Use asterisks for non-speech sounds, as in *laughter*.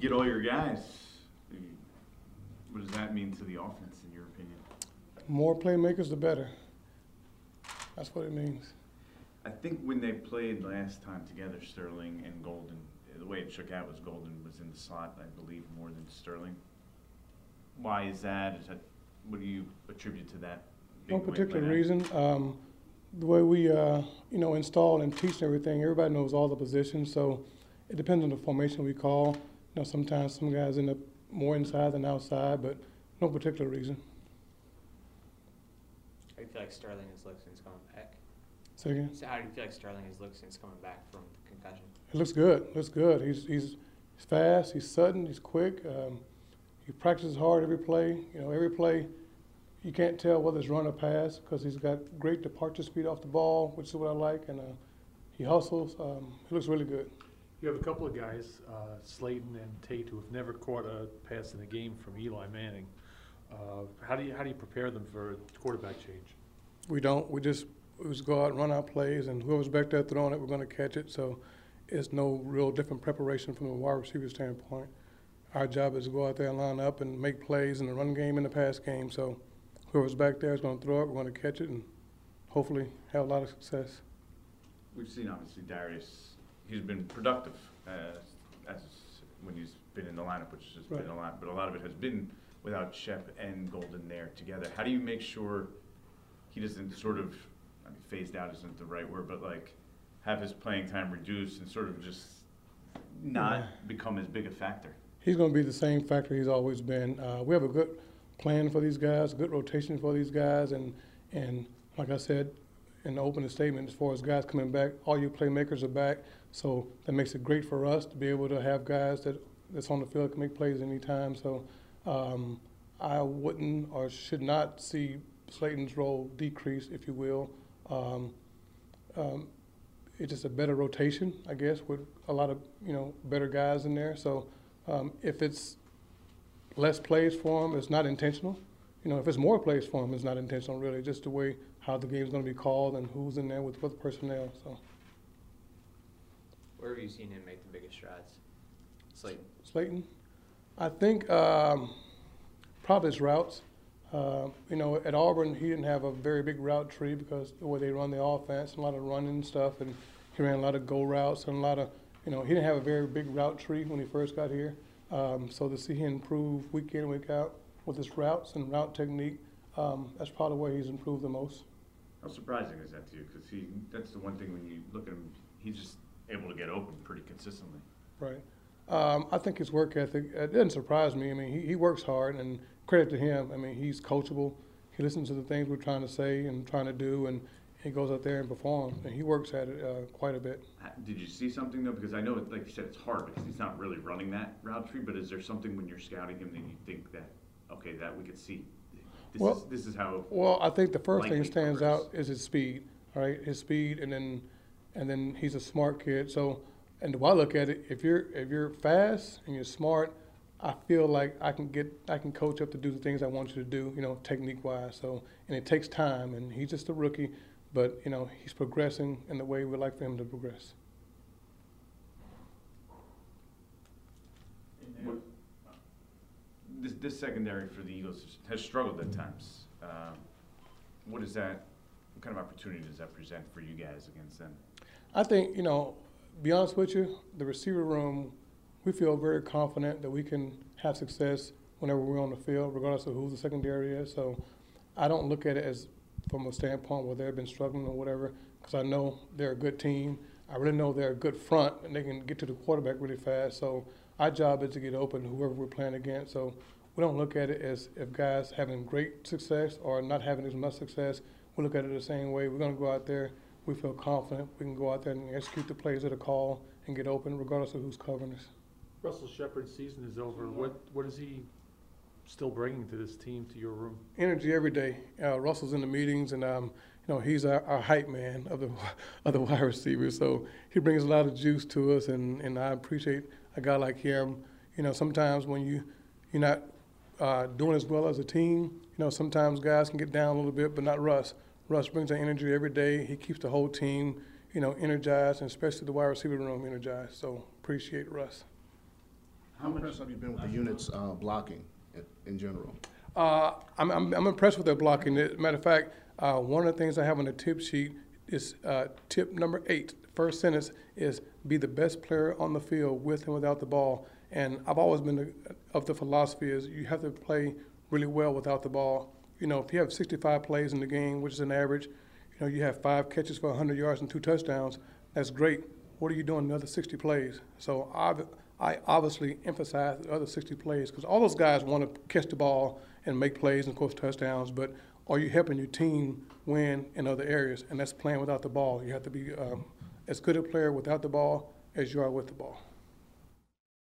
get all your guys, what does that mean to the offense, in your opinion? More playmakers, the better. That's what it means. I think when they played last time together, Sterling and Golden, the way it shook out was Golden was in the slot, I believe, more than Sterling. Why is that? Is that, what do you attribute to that? No being the way it particular reason. Um, the way we, uh, you know, install and teach and everything, everybody knows all the positions, so it depends on the formation we call. You know, sometimes some guys end up more inside than outside, but no particular reason. How do you feel like Sterling has looked since coming back? Say again. So how do you feel like Sterling has looked since coming back from the concussion? It looks good. Looks good. He's he's he's fast. He's sudden. He's quick. Um, he practices hard every play. You know, every play, you can't tell whether it's run or pass because he's got great departure speed off the ball, which is what I like, and uh, he hustles. Um, he looks really good. You have a couple of guys, uh, Slayton and Tate, who have never caught a pass in a game from Eli Manning. Uh, How do you, how do you prepare them for a quarterback change? We don't. We just we just go out and run our plays, and whoever's back there throwing it, we're going to catch it. So it's no real different preparation from a wide receiver standpoint. Our job is to go out there and line up and make plays in the run game and the pass game. So whoever's back there is going to throw it. We're going to catch it and hopefully have a lot of success. We've seen obviously Darius, he's been productive uh, as, when he's been in the lineup, which has been a lot, but a lot of it has been without Shep and Golden there together. How do you make sure he doesn't sort of, I mean, phased out isn't the right word, but like have his playing time reduced and sort of just not Yeah. become as big a factor? He's going to be the same factor he's always been. Uh, we have a good plan for these guys, good rotation for these guys, and and like I said in the opening statement, as far as guys coming back, all your playmakers are back, so that makes it great for us to be able to have guys that that's on the field can make plays anytime. So um, I wouldn't or should not see Slayton's role decrease, if you will. Um, um, it's just a better rotation, I guess, with a lot of you know better guys in there. So um, if it's less plays for him, it's not intentional. You know, if it's more plays for him, it's not intentional really. Just the way how the game's going to be called and who's in there with what personnel. So Where have you seen him make the biggest strides? Slayton. Slayton, I think um, probably his routes. Uh, you know, at Auburn, he didn't have a very big route tree because the way they run the offense, a lot of running and stuff, and he ran a lot of go routes and a lot of, you know, he didn't have a very big route tree when he first got here. Um, so to see him improve week in, week out with his routes and route technique, um, that's probably where he's improved the most. How surprising is that to you? Because he, that's the one thing when you look at him, he's just able to get open pretty consistently. Right. Um, I think his work ethic, it doesn't surprise me. I mean, he, he works hard and credit to him. I mean, he's coachable. He listens to the things we're trying to say and trying to do, and he goes out there and performs. And he works at it uh, quite a bit. Did you see something though? Because I know, like you said, it's hard because he's not really running that route tree. But is there something when you're scouting him that you think that okay, that we could see? This Well- is this is how. Well, I think the first thing that stands progress. out is his speed, all right? His speed, and then, and then he's a smart kid. So, and the way I look at it, if you're if you're fast and you're smart, I feel like I can get I can coach up to do the things I want you to do, you know, technique wise. So, and it takes time, and he's just a rookie, but you know he's progressing in the way we'd like for him to progress. This, this secondary for the Eagles has struggled at times. Um, what is that? What kind of opportunity does that present for you guys against them? I think, you know, be honest with you, the receiver room, we feel very confident that we can have success whenever we're on the field, regardless of who the secondary is. So I don't look at it as from a standpoint where they've been struggling or whatever, because I know they're a good team. I really know they're a good front and they can get to the quarterback really fast. So our job is to get open whoever we're playing against. So we don't look at it as if guys having great success or not having as much success. We look at it the same way. We're going to go out there we feel confident we can go out there and execute the plays that are called and get open regardless of who's covering us. Russell Shepard's season is over. What, what is he still bringing to this team, to your room? Energy every day. Uh, Russell's in the meetings and um, you know he's our, our hype man of the *laughs* of the wide receivers. So he brings a lot of juice to us, and, and I appreciate a guy like him. You know sometimes when you you're not uh, doing as well as a team, you know sometimes guys can get down a little bit, but not Russ. Russ brings that energy every day. He keeps the whole team, you know, energized, and especially the wide receiver room energized. So appreciate Russ. How impressed have you been with the units uh, blocking in- general? Uh, I'm, I'm, I'm impressed with their blocking. As a Matter of fact, uh, one of the things I have on the tip sheet is uh, tip number eight. First sentence is be the best player on the field with and without the ball. And I've always been the, of the philosophy is you have to play really well without the ball. You know, if you have 65 plays in the game, which is an average, you know, you have five catches for 100 yards and two touchdowns. That's great. What are you doing the other 60 plays? So I've, I obviously emphasize the other 60 plays because all those guys want to catch the ball and make plays and, of course, touchdowns. But are you helping your team win in other areas? And that's playing without the ball. You have to be um, as good a player without the ball as you are with the ball.